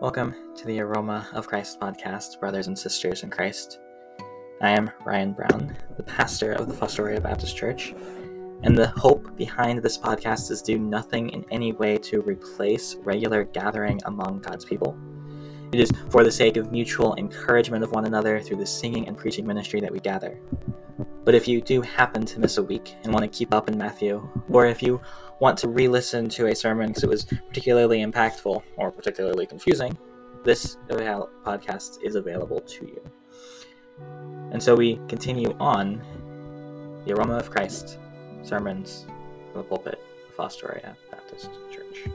Welcome to the Aroma of Christ podcast, brothers and sisters in Christ. I am Ryan Brown, the pastor of the Fostoria Baptist Church, and the hope behind this podcast is do nothing in any way to replace regular gathering among God's people. It is for the sake of mutual encouragement of one another through the singing and preaching ministry that we gather. But if you do happen to miss a week and want to keep up in Matthew, or if you want to re listen to a sermon because it was particularly impactful or particularly confusing, this podcast is available to you. And so we continue on the Aroma of Christ sermons from the pulpit of Fostoria Baptist Church.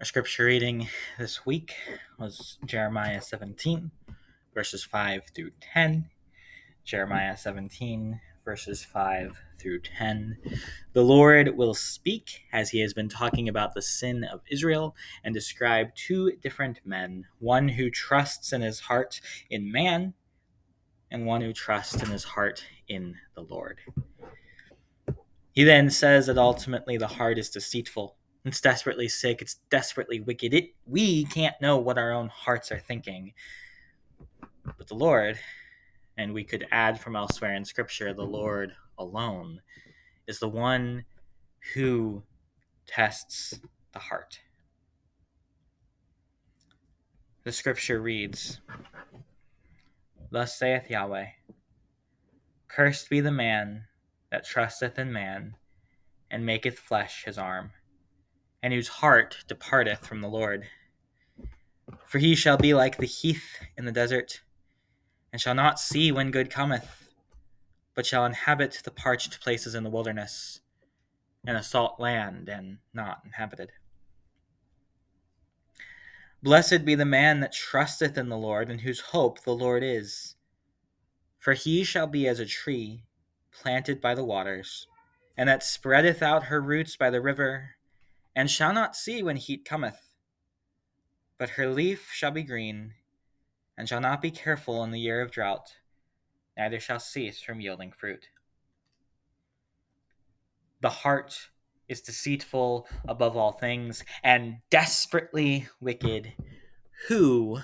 Our scripture reading this week was Jeremiah 17, verses 5 through 10. Jeremiah 17, verses 5 through 10. The Lord will speak as he has been talking about the sin of Israel and describe two different men one who trusts in his heart in man, and one who trusts in his heart in the Lord. He then says that ultimately the heart is deceitful it's desperately sick. It's desperately wicked. It we can't know what our own hearts are thinking. But the Lord, and we could add from elsewhere in Scripture, the mm-hmm. Lord alone is the one who tests the heart. The Scripture reads, Thus saith Yahweh, Cursed be the man that trusteth in man, and maketh flesh his arm and whose heart departeth from the Lord. For he shall be like the heath in the desert, and shall not see when good cometh, but shall inhabit the parched places in the wilderness, and a salt land and not inhabited. Blessed be the man that trusteth in the Lord, and whose hope the Lord is. For he shall be as a tree planted by the waters, and that spreadeth out her roots by the river and shall not see when heat cometh. But her leaf shall be green, and shall not be careful in the year of drought, neither shall cease from yielding fruit. The heart is deceitful above all things, and desperately wicked. Who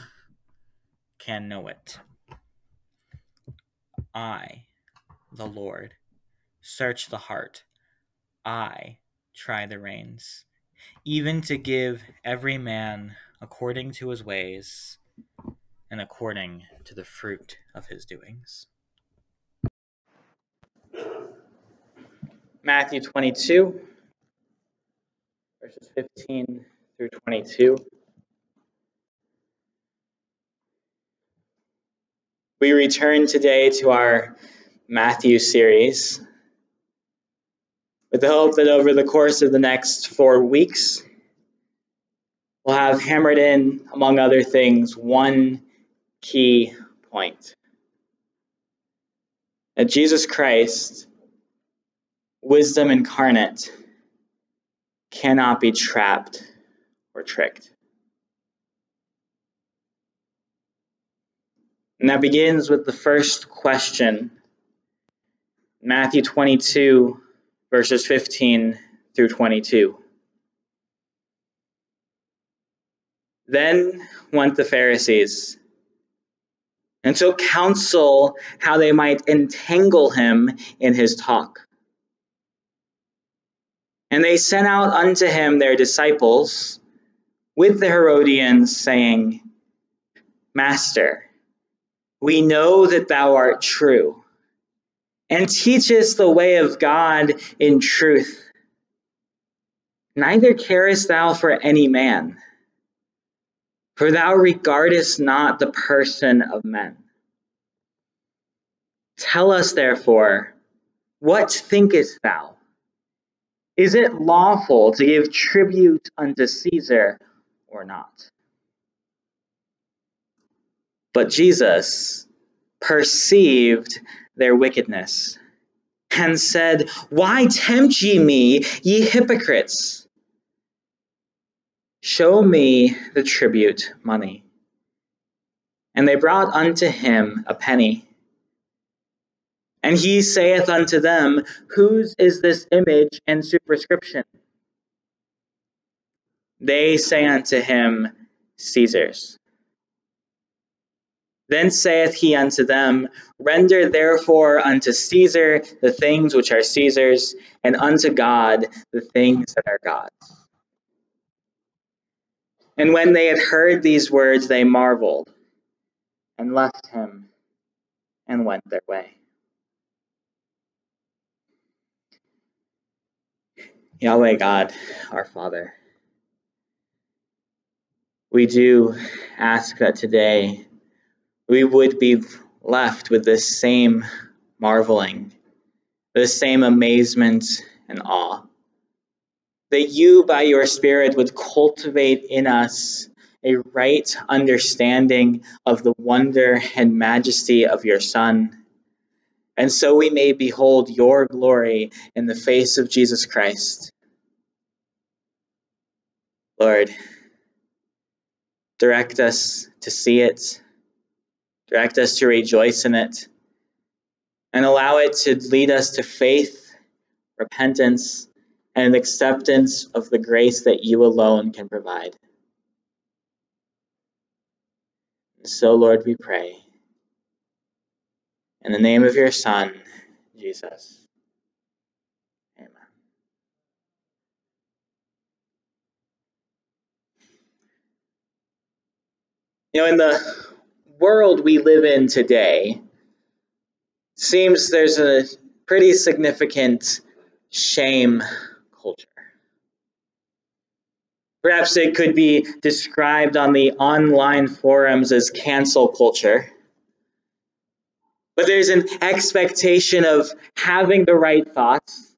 can know it? I, the Lord, search the heart. I try the reins even to give every man according to his ways and according to the fruit of his doings. Matthew 22, verses 15 through 22. We return today to our Matthew series with the hope that over the course of the next four weeks, we'll have hammered in, among other things, one key point that Jesus Christ, wisdom incarnate, cannot be trapped or tricked. And that begins with the first question. Matthew 22, verses 15 through 22. Then went the Pharisees and took counsel how they might entangle him in his talk. And they sent out unto him their disciples with the Herodians, saying, Master, we know that thou art true and teachest the way of God in truth. Neither carest thou for any man, for thou regardest not the person of men. Tell us, therefore, what thinkest thou? Is it lawful to give tribute unto Caesar or not? But Jesus perceived their wickedness, and said, Why tempt ye me, ye hypocrites? Show me the tribute money. And they brought unto him a penny. And he saith unto them, Whose is this image and superscription? They say unto him, Caesar's. Then saith he unto them, Render therefore unto Caesar the things which are Caesar's, and unto God the things that are God's. And when they had heard these words, they marveled, and left him, and went their way. Yahweh God, our Father, we do ask that today we would be left with this same marveling, this same amazement and awe. That you, by your Spirit, would cultivate in us a right understanding of the wonder and majesty of your Son. And so we may behold your glory in the face of Jesus Christ. Lord, direct us to see it Direct us to rejoice in it and allow it to lead us to faith, repentance, and acceptance of the grace that you alone can provide. And so, Lord, we pray. In the name of your Son, Jesus. Amen. You know, in the world we live in today, seems there's a pretty significant shame. Perhaps it could be described on the online forums as cancel culture. But there's an expectation of having the right thoughts,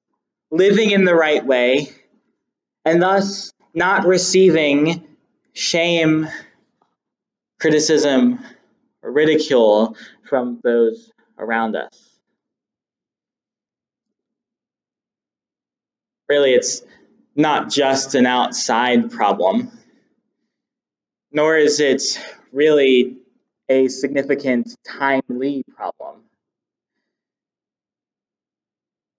living in the right way, and thus not receiving shame, criticism, or ridicule from those around us. Really, it's not just an outside problem, nor is it really a significant timely problem.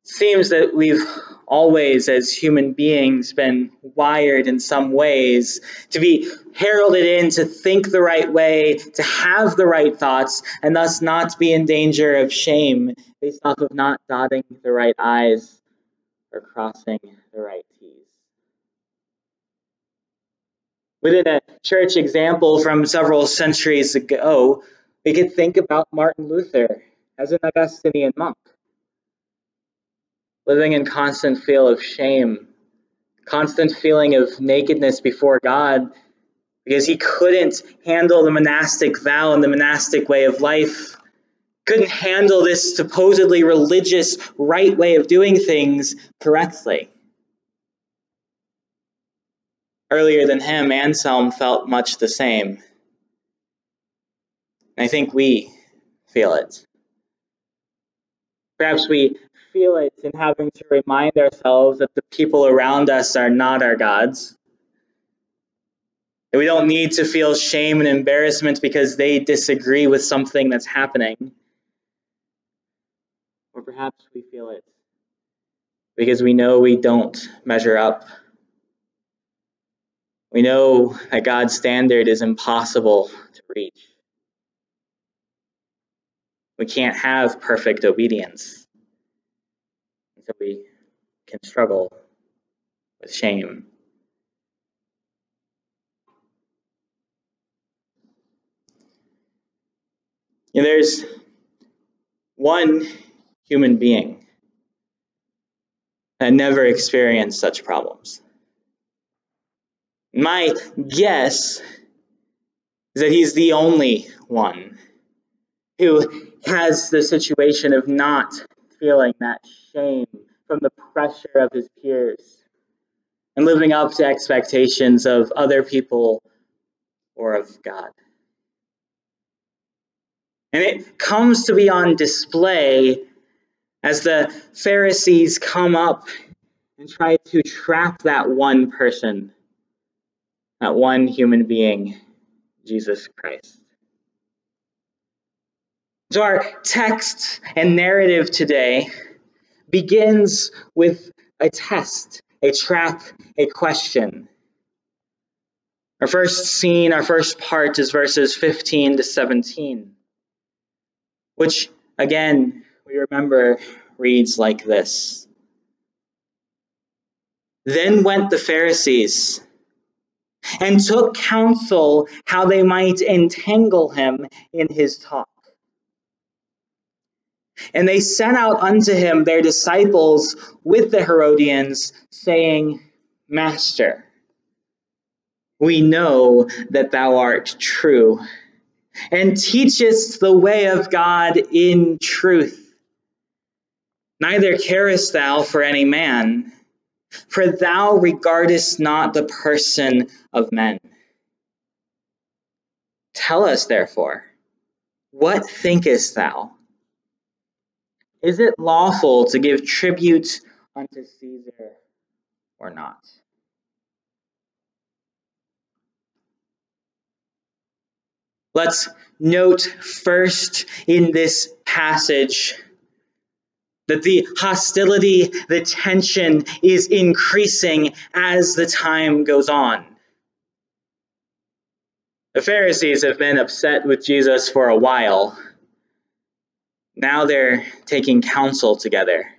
Seems that we've always, as human beings, been wired in some ways to be heralded in to think the right way, to have the right thoughts, and thus not be in danger of shame based off of not dotting the right I's or crossing the right Within a church example from several centuries ago, we could think about Martin Luther as an Augustinian monk living in constant feel of shame, constant feeling of nakedness before God because he couldn't handle the monastic vow and the monastic way of life, couldn't handle this supposedly religious right way of doing things correctly. Earlier than him, Anselm felt much the same. I think we feel it. Perhaps we feel it in having to remind ourselves that the people around us are not our gods. That we don't need to feel shame and embarrassment because they disagree with something that's happening. Or perhaps we feel it because we know we don't measure up. We know that God's standard is impossible to reach. We can't have perfect obedience so we can struggle with shame. There's one human being that never experienced such problems. My guess is that he's the only one who has the situation of not feeling that shame from the pressure of his peers and living up to expectations of other people or of God. And it comes to be on display as the Pharisees come up and try to trap that one person, that one human being, Jesus Christ. So, our text and narrative today begins with a test, a trap, a question. Our first scene, our first part is verses 15 to 17, which again, we remember reads like this Then went the Pharisees and took counsel how they might entangle him in his talk. And they sent out unto him their disciples with the Herodians, saying, Master, we know that thou art true, and teachest the way of God in truth. Neither carest thou for any man, for thou regardest not the person of men. Tell us, therefore, what thinkest thou? Is it lawful to give tribute unto Caesar or not? Let's note first in this passage that the hostility, the tension is increasing as the time goes on. The Pharisees have been upset with Jesus for a while. Now they're taking counsel together.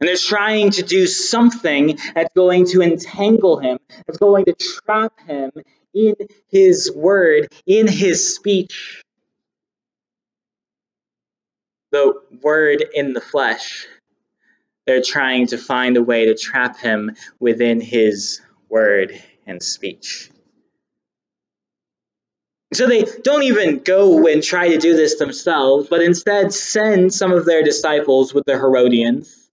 And they're trying to do something that's going to entangle him, that's going to trap him in his word, in his speech. The word in the flesh. They're trying to find a way to trap him within his word and speech. So they don't even go and try to do this themselves, but instead send some of their disciples with the Herodians.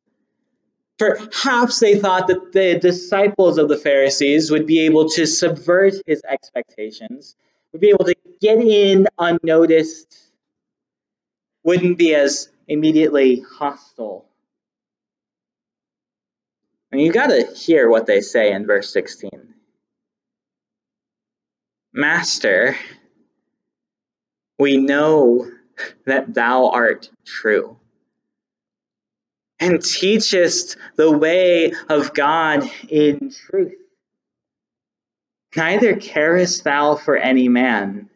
Perhaps they thought that the disciples of the Pharisees would be able to subvert his expectations, would be able to get in unnoticed, wouldn't be as immediately hostile. And you got to hear what they say in verse 16. Master, we know that thou art true and teachest the way of God in truth. Neither carest thou for any man,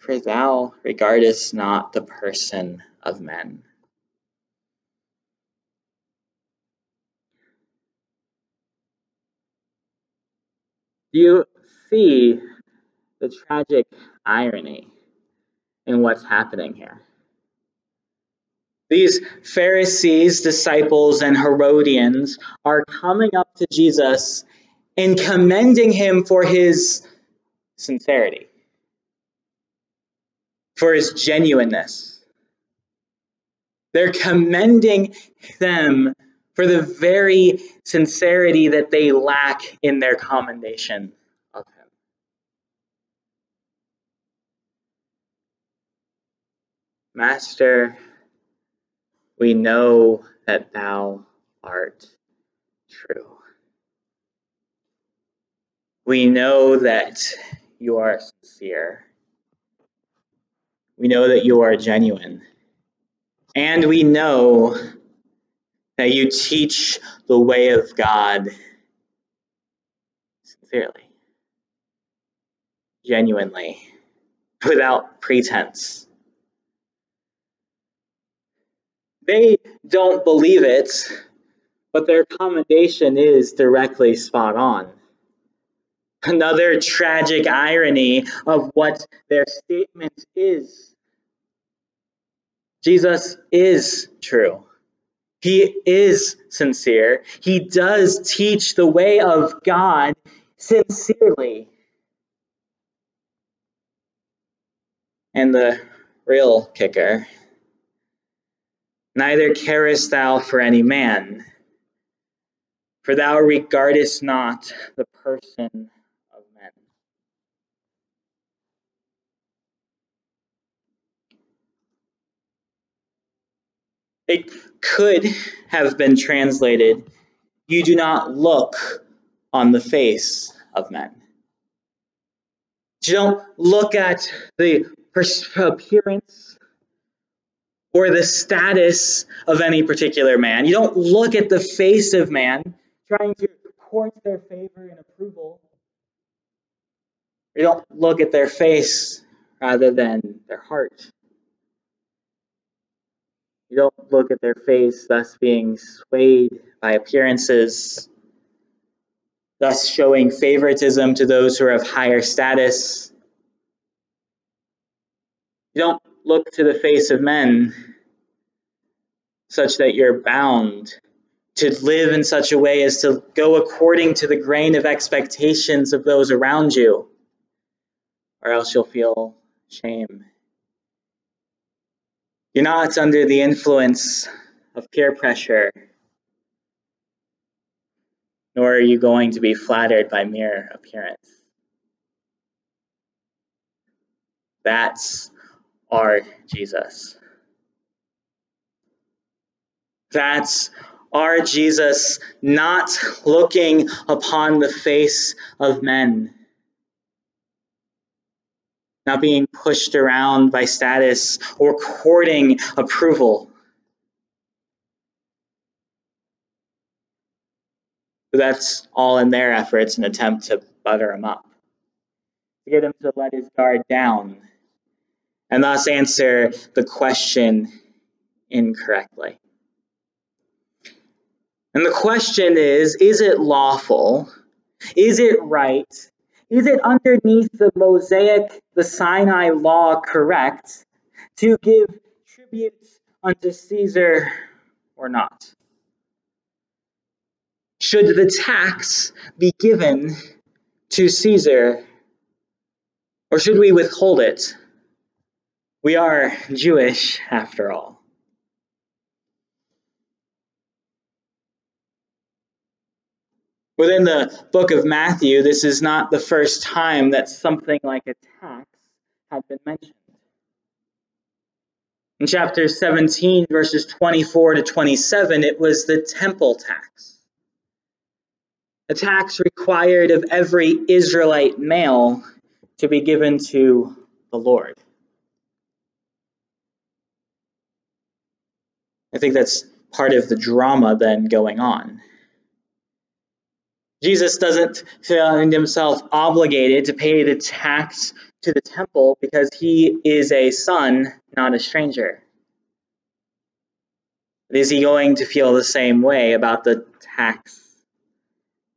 for thou regardest not the person of men. Do you see the tragic irony in what's happening here. These Pharisees, disciples, and Herodians are coming up to Jesus and commending him for his sincerity, for his genuineness. They're commending them for the very sincerity that they lack in their commendation of him. Master, we know that thou art true. We know that you are sincere. We know that you are genuine. And we know that you teach the way of God sincerely, genuinely, without pretense. They don't believe it, but their commendation is directly spot on. Another tragic irony of what their statement is. Jesus is true. He is sincere. He does teach the way of God sincerely. And the real kicker neither carest thou for any man, for thou regardest not the person It could have been translated, You do not look on the face of men. You don't look at the appearance or the status of any particular man. You don't look at the face of man trying to court their favor and approval. You don't look at their face rather than their heart. You don't look at their face, thus being swayed by appearances, thus showing favoritism to those who are of higher status. You don't look to the face of men such that you're bound to live in such a way as to go according to the grain of expectations of those around you, or else you'll feel shame. You're not under the influence of peer pressure, nor are you going to be flattered by mere appearance. That's our Jesus. That's our Jesus not looking upon the face of men not being pushed around by status or courting approval. That's all in their efforts and attempt to butter him up, to get him to let his guard down, and thus answer the question incorrectly. And the question is is it lawful? Is it right is it underneath the Mosaic, the Sinai law correct to give tribute unto Caesar or not? Should the tax be given to Caesar or should we withhold it? We are Jewish after all. Within the book of Matthew, this is not the first time that something like a tax had been mentioned. In chapter 17, verses 24 to 27, it was the temple tax. A tax required of every Israelite male to be given to the Lord. I think that's part of the drama then going on. Jesus doesn't find himself obligated to pay the tax to the temple because he is a son, not a stranger. Is he going to feel the same way about the tax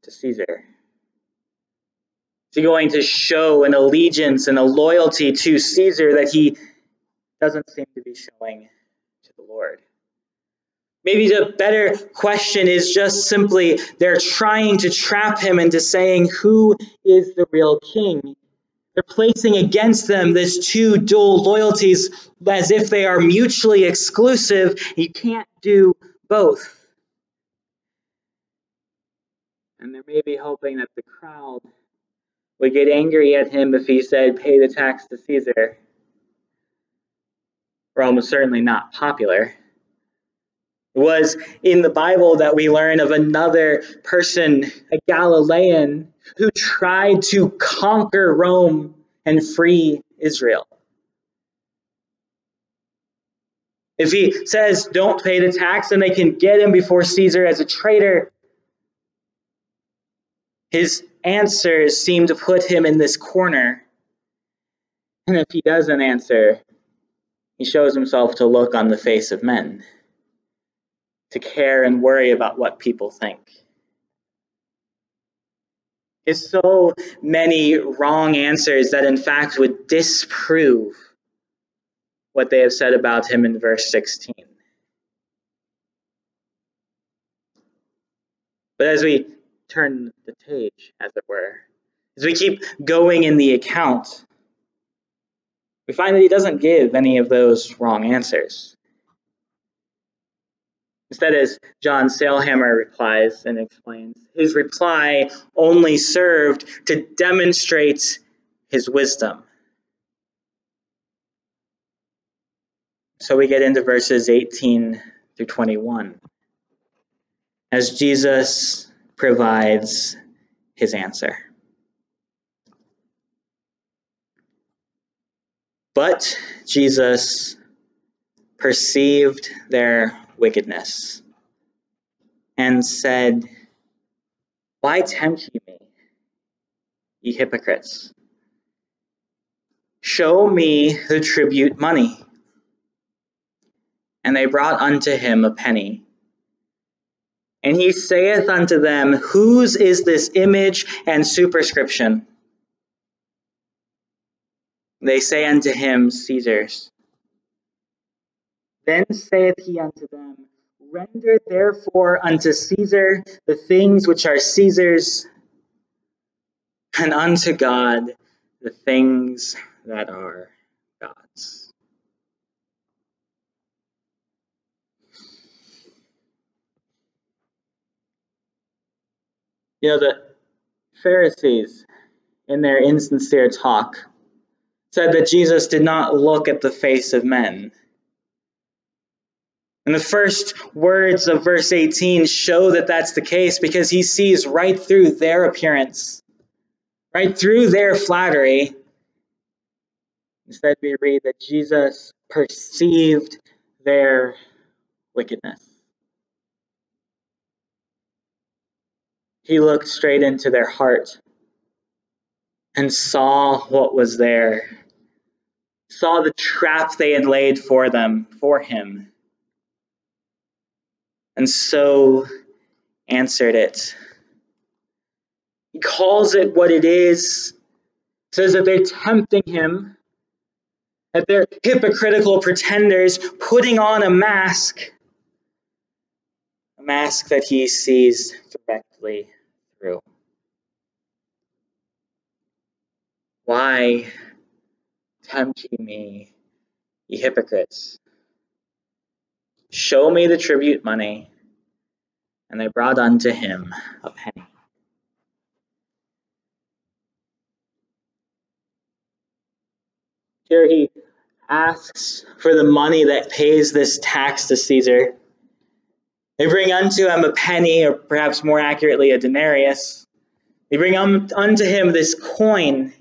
to Caesar? Is he going to show an allegiance and a loyalty to Caesar that he doesn't seem to be showing to the Lord? Maybe the better question is just simply they're trying to trap him into saying who is the real king. They're placing against them this two dual loyalties as if they are mutually exclusive. You can't do both. And they're maybe hoping that the crowd would get angry at him if he said, pay the tax to Caesar. We're almost certainly not popular. It was in the Bible that we learn of another person, a Galilean, who tried to conquer Rome and free Israel. If he says, don't pay the tax, then they can get him before Caesar as a traitor. His answers seem to put him in this corner. And if he doesn't answer, he shows himself to look on the face of men to care and worry about what people think. Is so many wrong answers that in fact would disprove what they have said about him in verse 16. But as we turn the page, as it were, as we keep going in the account, we find that he doesn't give any of those wrong answers. Instead, as John Sailhamer replies and explains, his reply only served to demonstrate his wisdom. So we get into verses 18 through 21 as Jesus provides his answer. But Jesus perceived their wickedness and said, Why tempt ye me, ye hypocrites? Show me the tribute money. And they brought unto him a penny. And he saith unto them, Whose is this image and superscription? They say unto him, Caesar's. Then saith he unto them, Render therefore unto Caesar the things which are Caesar's, and unto God the things that are God's. You know, the Pharisees, in their insincere talk, said that Jesus did not look at the face of men. And the first words of verse 18 show that that's the case because he sees right through their appearance, right through their flattery. Instead, we read that Jesus perceived their wickedness. He looked straight into their heart and saw what was there, saw the trap they had laid for them, for him and so answered it. He calls it what it is, says that they're tempting him, that they're hypocritical pretenders putting on a mask, a mask that he sees directly through. Why tempt ye me, ye hypocrites? Show me the tribute money. And they brought unto him a penny. Here he asks for the money that pays this tax to Caesar. They bring unto him a penny, or perhaps more accurately, a denarius. They bring unto him this coin.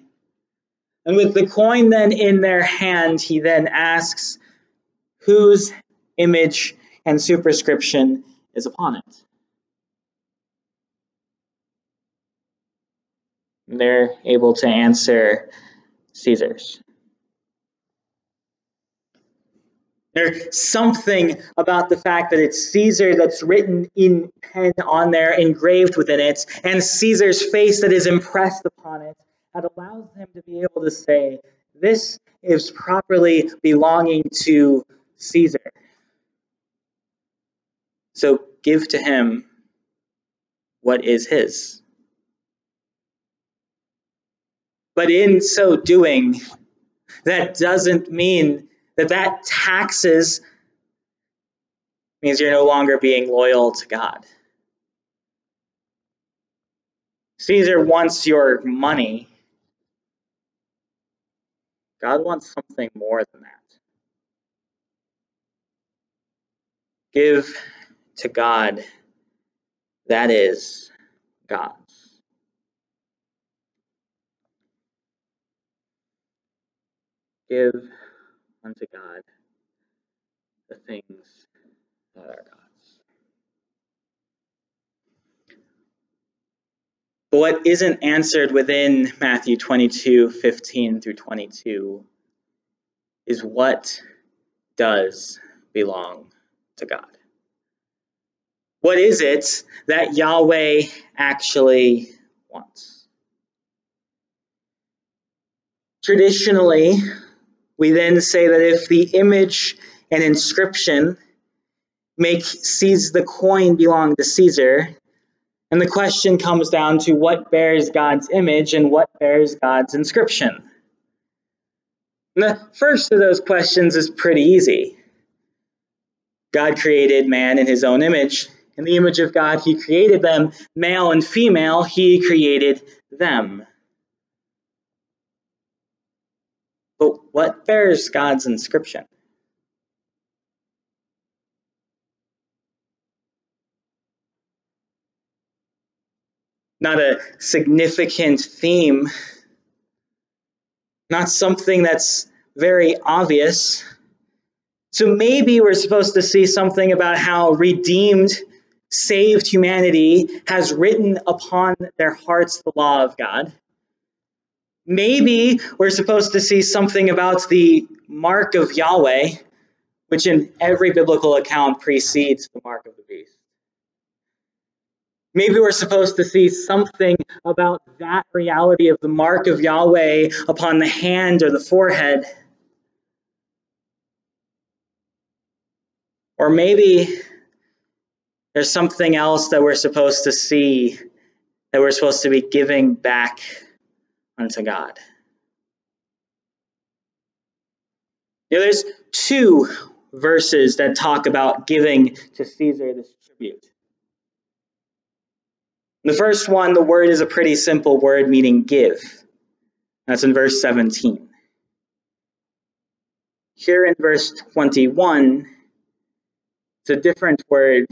And with the coin then in their hand, he then asks, Whose image, and superscription is upon it. They're able to answer Caesar's. There's something about the fact that it's Caesar that's written in pen on there, engraved within it, and Caesar's face that is impressed upon it that allows him to be able to say, This is properly belonging to Caesar. So give to him what is his. But in so doing, that doesn't mean that that taxes means you're no longer being loyal to God. Caesar wants your money. God wants something more than that. Give to God that is God's. Give unto God the things that are God's. But what isn't answered within Matthew 22 15 through 22 is what does belong to God. What is it that Yahweh actually wants? Traditionally, we then say that if the image and inscription make seize the coin belong to Caesar, and the question comes down to what bears God's image and what bears God's inscription. And the first of those questions is pretty easy. God created man in his own image, in the image of God, he created them, male and female, he created them. But what bears God's inscription? Not a significant theme, not something that's very obvious. So maybe we're supposed to see something about how redeemed, saved humanity has written upon their hearts the law of God. Maybe we're supposed to see something about the mark of Yahweh, which in every biblical account precedes the mark of the beast. Maybe we're supposed to see something about that reality of the mark of Yahweh upon the hand or the forehead. Or maybe there's something else that we're supposed to see that we're supposed to be giving back unto God. You know, there's two verses that talk about giving to Caesar this tribute. The first one, the word is a pretty simple word meaning give. That's in verse 17. Here in verse 21, it's a different word.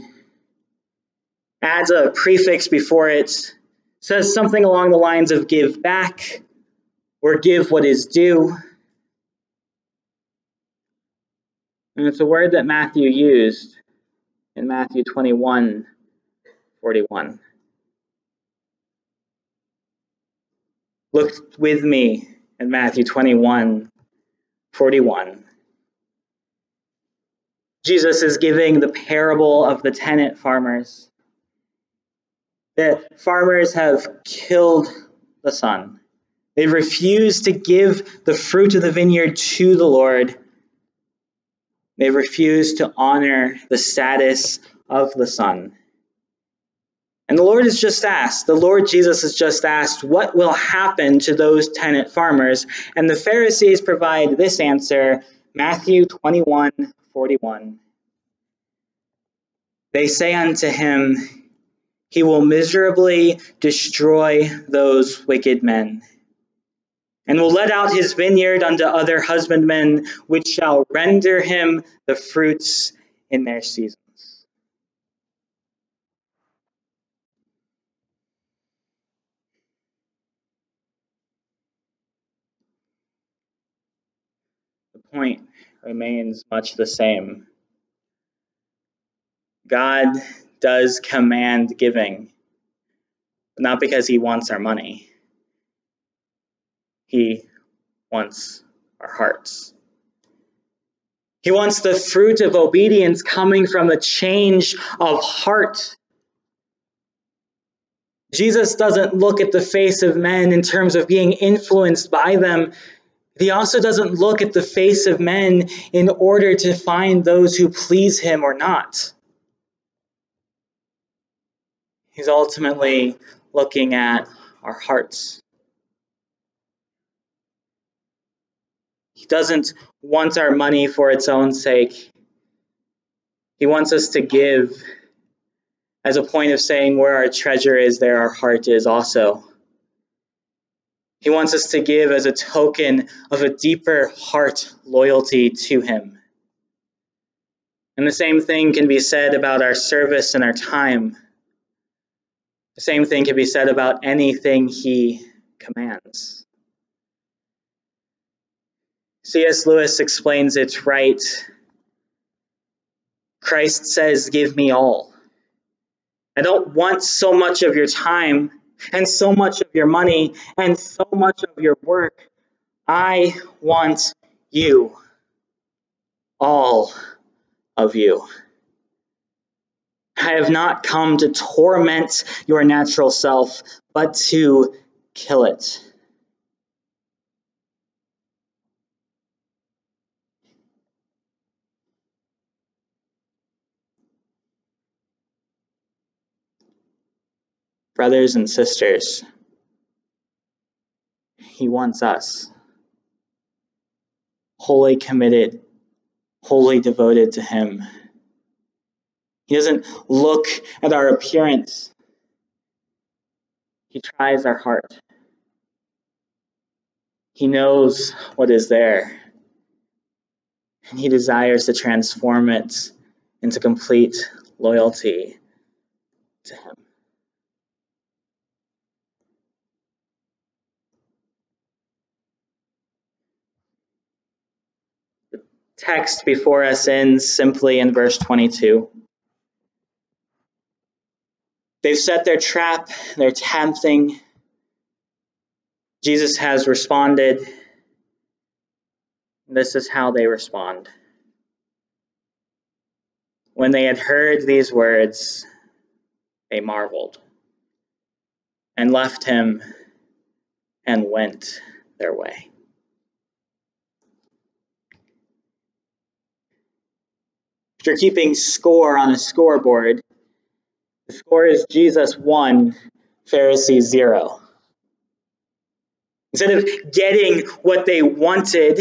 Adds a prefix before it, says something along the lines of give back or give what is due. And it's a word that Matthew used in Matthew 21 41. Look with me at Matthew 21 41. Jesus is giving the parable of the tenant farmers. The farmers have killed the son. They refuse to give the fruit of the vineyard to the Lord. They refuse to honor the status of the son. And the Lord has just asked, the Lord Jesus has just asked, what will happen to those tenant farmers? And the Pharisees provide this answer Matthew 21 41. They say unto him, He will miserably destroy those wicked men, and will let out his vineyard unto other husbandmen, which shall render him the fruits in their seasons. The point remains much the same. God does command giving, not because he wants our money. He wants our hearts. He wants the fruit of obedience coming from a change of heart. Jesus doesn't look at the face of men in terms of being influenced by them. He also doesn't look at the face of men in order to find those who please him or not. He's ultimately looking at our hearts. He doesn't want our money for its own sake. He wants us to give as a point of saying where our treasure is, there our heart is also. He wants us to give as a token of a deeper heart loyalty to Him. And the same thing can be said about our service and our time. The same thing can be said about anything He commands. C.S. Lewis explains it right. Christ says, Give me all. I don't want so much of your time and so much of your money and so much of your work. I want you, all of you. I have not come to torment your natural self, but to kill it. brothers and sisters. He wants us wholly committed, wholly devoted to Him. He doesn't look at our appearance, He tries our heart. He knows what is there, and He desires to transform it into complete loyalty to Him. The text before us ends simply in verse 22. They've set their trap, they're tempting. Jesus has responded. This is how they respond. When they had heard these words, they marveled and left him and went their way. If you're keeping score on a scoreboard, the score is Jesus 1, Pharisees 0. Instead of getting what they wanted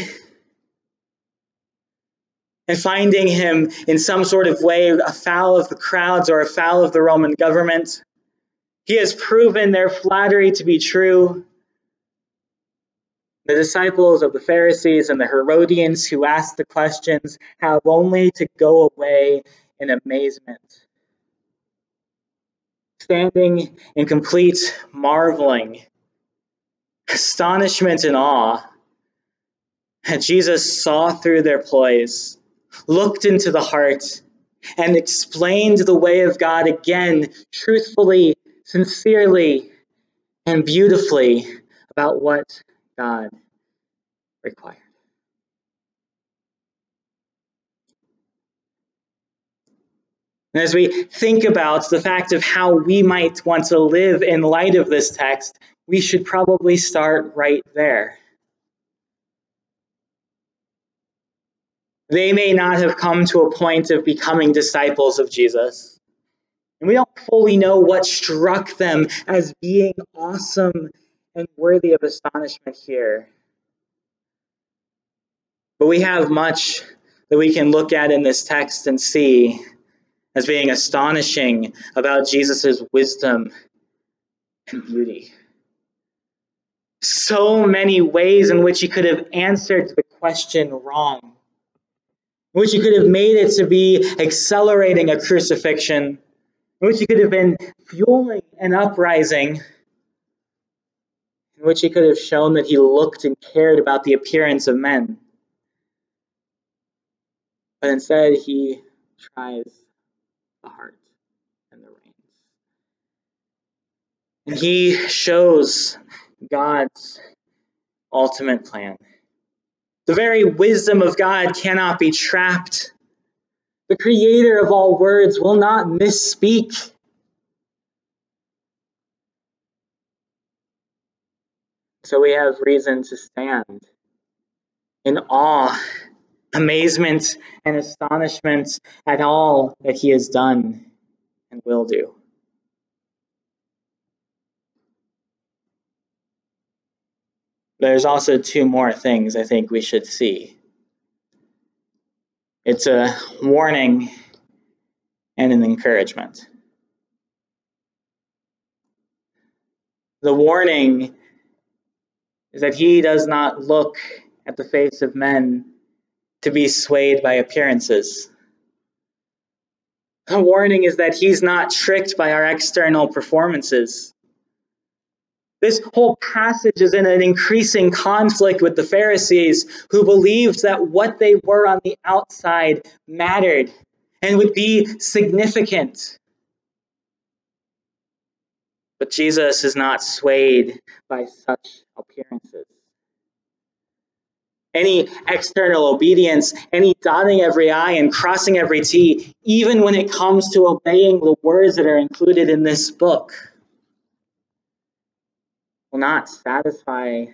and finding him in some sort of way afoul of the crowds or afoul of the Roman government, he has proven their flattery to be true the disciples of the Pharisees and the Herodians who asked the questions have only to go away in amazement. Standing in complete marveling, astonishment, and awe, and Jesus saw through their ploys, looked into the heart, and explained the way of God again, truthfully, sincerely, and beautifully about what God required. And as we think about the fact of how we might want to live in light of this text, we should probably start right there. They may not have come to a point of becoming disciples of Jesus. And we don't fully know what struck them as being awesome and worthy of astonishment here. But we have much that we can look at in this text and see as being astonishing about Jesus' wisdom and beauty. So many ways in which he could have answered the question wrong, in which he could have made it to be accelerating a crucifixion, in which he could have been fueling an uprising in which he could have shown that he looked and cared about the appearance of men. But instead, he tries the heart and the reins. And he shows God's ultimate plan. The very wisdom of God cannot be trapped. The creator of all words will not misspeak. So we have reason to stand in awe, amazement, and astonishment at all that he has done and will do. There's also two more things I think we should see. It's a warning and an encouragement. The warning is that he does not look at the face of men to be swayed by appearances. The warning is that he's not tricked by our external performances. This whole passage is in an increasing conflict with the Pharisees who believed that what they were on the outside mattered and would be significant. But Jesus is not swayed by such appearances. Any external obedience, any dotting every I and crossing every T, even when it comes to obeying the words that are included in this book, will not satisfy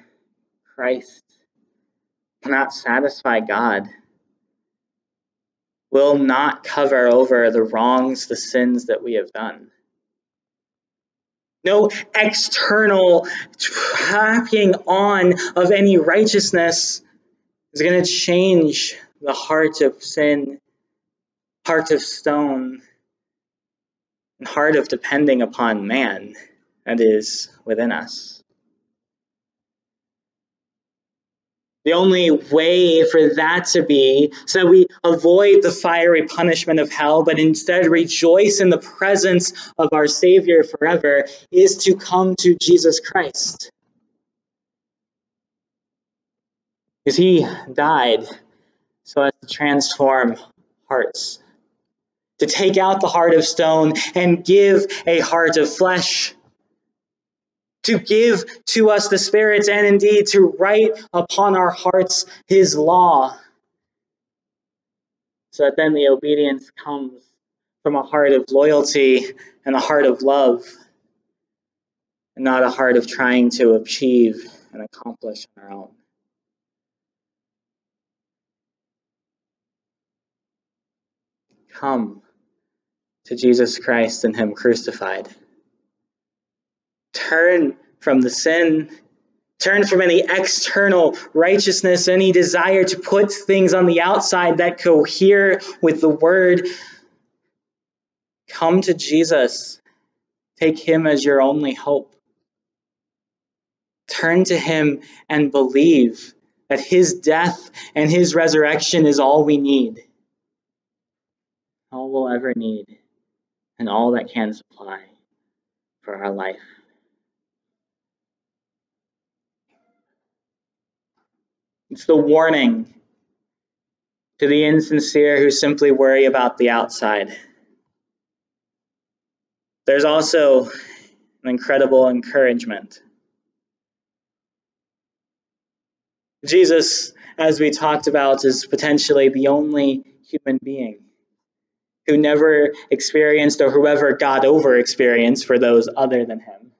Christ, will not satisfy God, will not cover over the wrongs, the sins that we have done. No external tracking on of any righteousness is going to change the heart of sin, heart of stone, and heart of depending upon man that is within us. The only way for that to be so that we avoid the fiery punishment of hell, but instead rejoice in the presence of our Savior forever, is to come to Jesus Christ. Because he died so as to transform hearts, to take out the heart of stone and give a heart of flesh, to give to us the Spirit, and indeed to write upon our hearts His law, so that then the obedience comes from a heart of loyalty and a heart of love, and not a heart of trying to achieve and accomplish on our own. Come to Jesus Christ and Him crucified. Turn from the sin, turn from any external righteousness, any desire to put things on the outside that cohere with the Word. Come to Jesus. Take Him as your only hope. Turn to Him and believe that His death and His resurrection is all we need we'll ever need, and all that can supply for our life. It's the warning to the insincere who simply worry about the outside. There's also an incredible encouragement. Jesus, as we talked about, is potentially the only human being who never experienced or whoever got over experience for those other than him.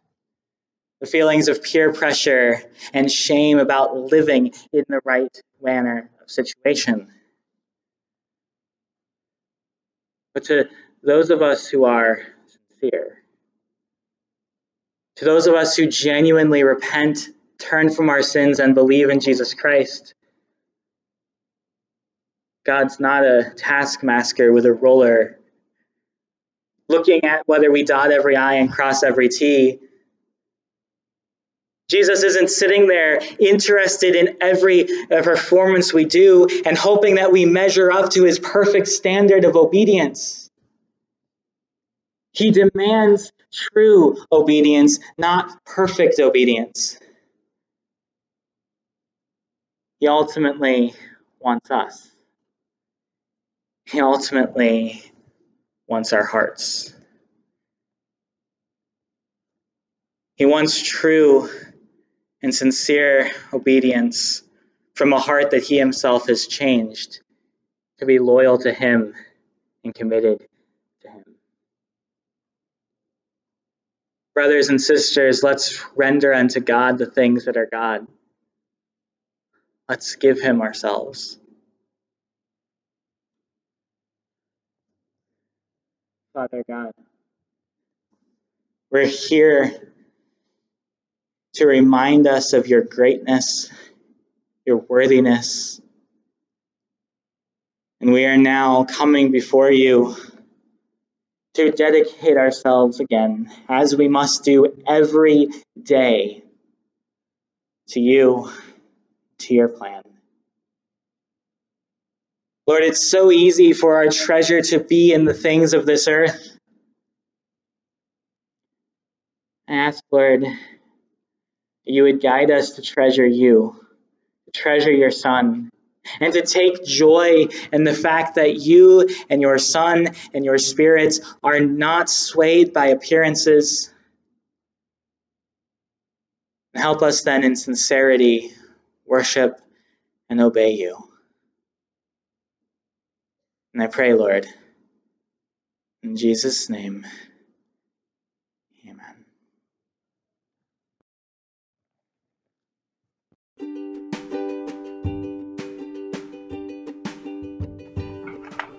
The feelings of peer pressure and shame about living in the right manner of situation. But to those of us who are sincere, to those of us who genuinely repent, turn from our sins, and believe in Jesus Christ, God's not a taskmaster with a ruler looking at whether we dot every I and cross every T. Jesus isn't sitting there interested in every uh, performance we do and hoping that we measure up to his perfect standard of obedience. He demands true obedience, not perfect obedience. He ultimately wants us. He ultimately wants our hearts. He wants true and sincere obedience from a heart that he himself has changed to be loyal to him and committed to him. Brothers and sisters, let's render unto God the things that are God. Let's give him ourselves. Father God. We're here to remind us of your greatness, your worthiness. And we are now coming before you to dedicate ourselves again, as we must do every day, to you, to your plan. Lord, it's so easy for our treasure to be in the things of this earth. I ask, Lord, you would guide us to treasure you, to treasure your Son, and to take joy in the fact that you and your Son and your spirits are not swayed by appearances. Help us then in sincerity worship and obey you. And I pray, Lord, in Jesus' name, amen.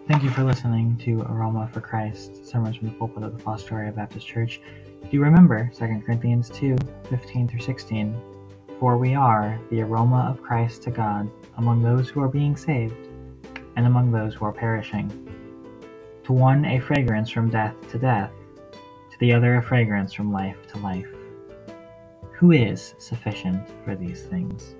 Thank you for listening to Aroma for Christ, sermons from the pulpit of the Fostoria Baptist Church. Do you remember 2 Corinthians 2 15 through 16? For we are the aroma of Christ to God among those who are being saved and among those who are perishing. To one a fragrance from death to death, to the other a fragrance from life to life. Who is sufficient for these things?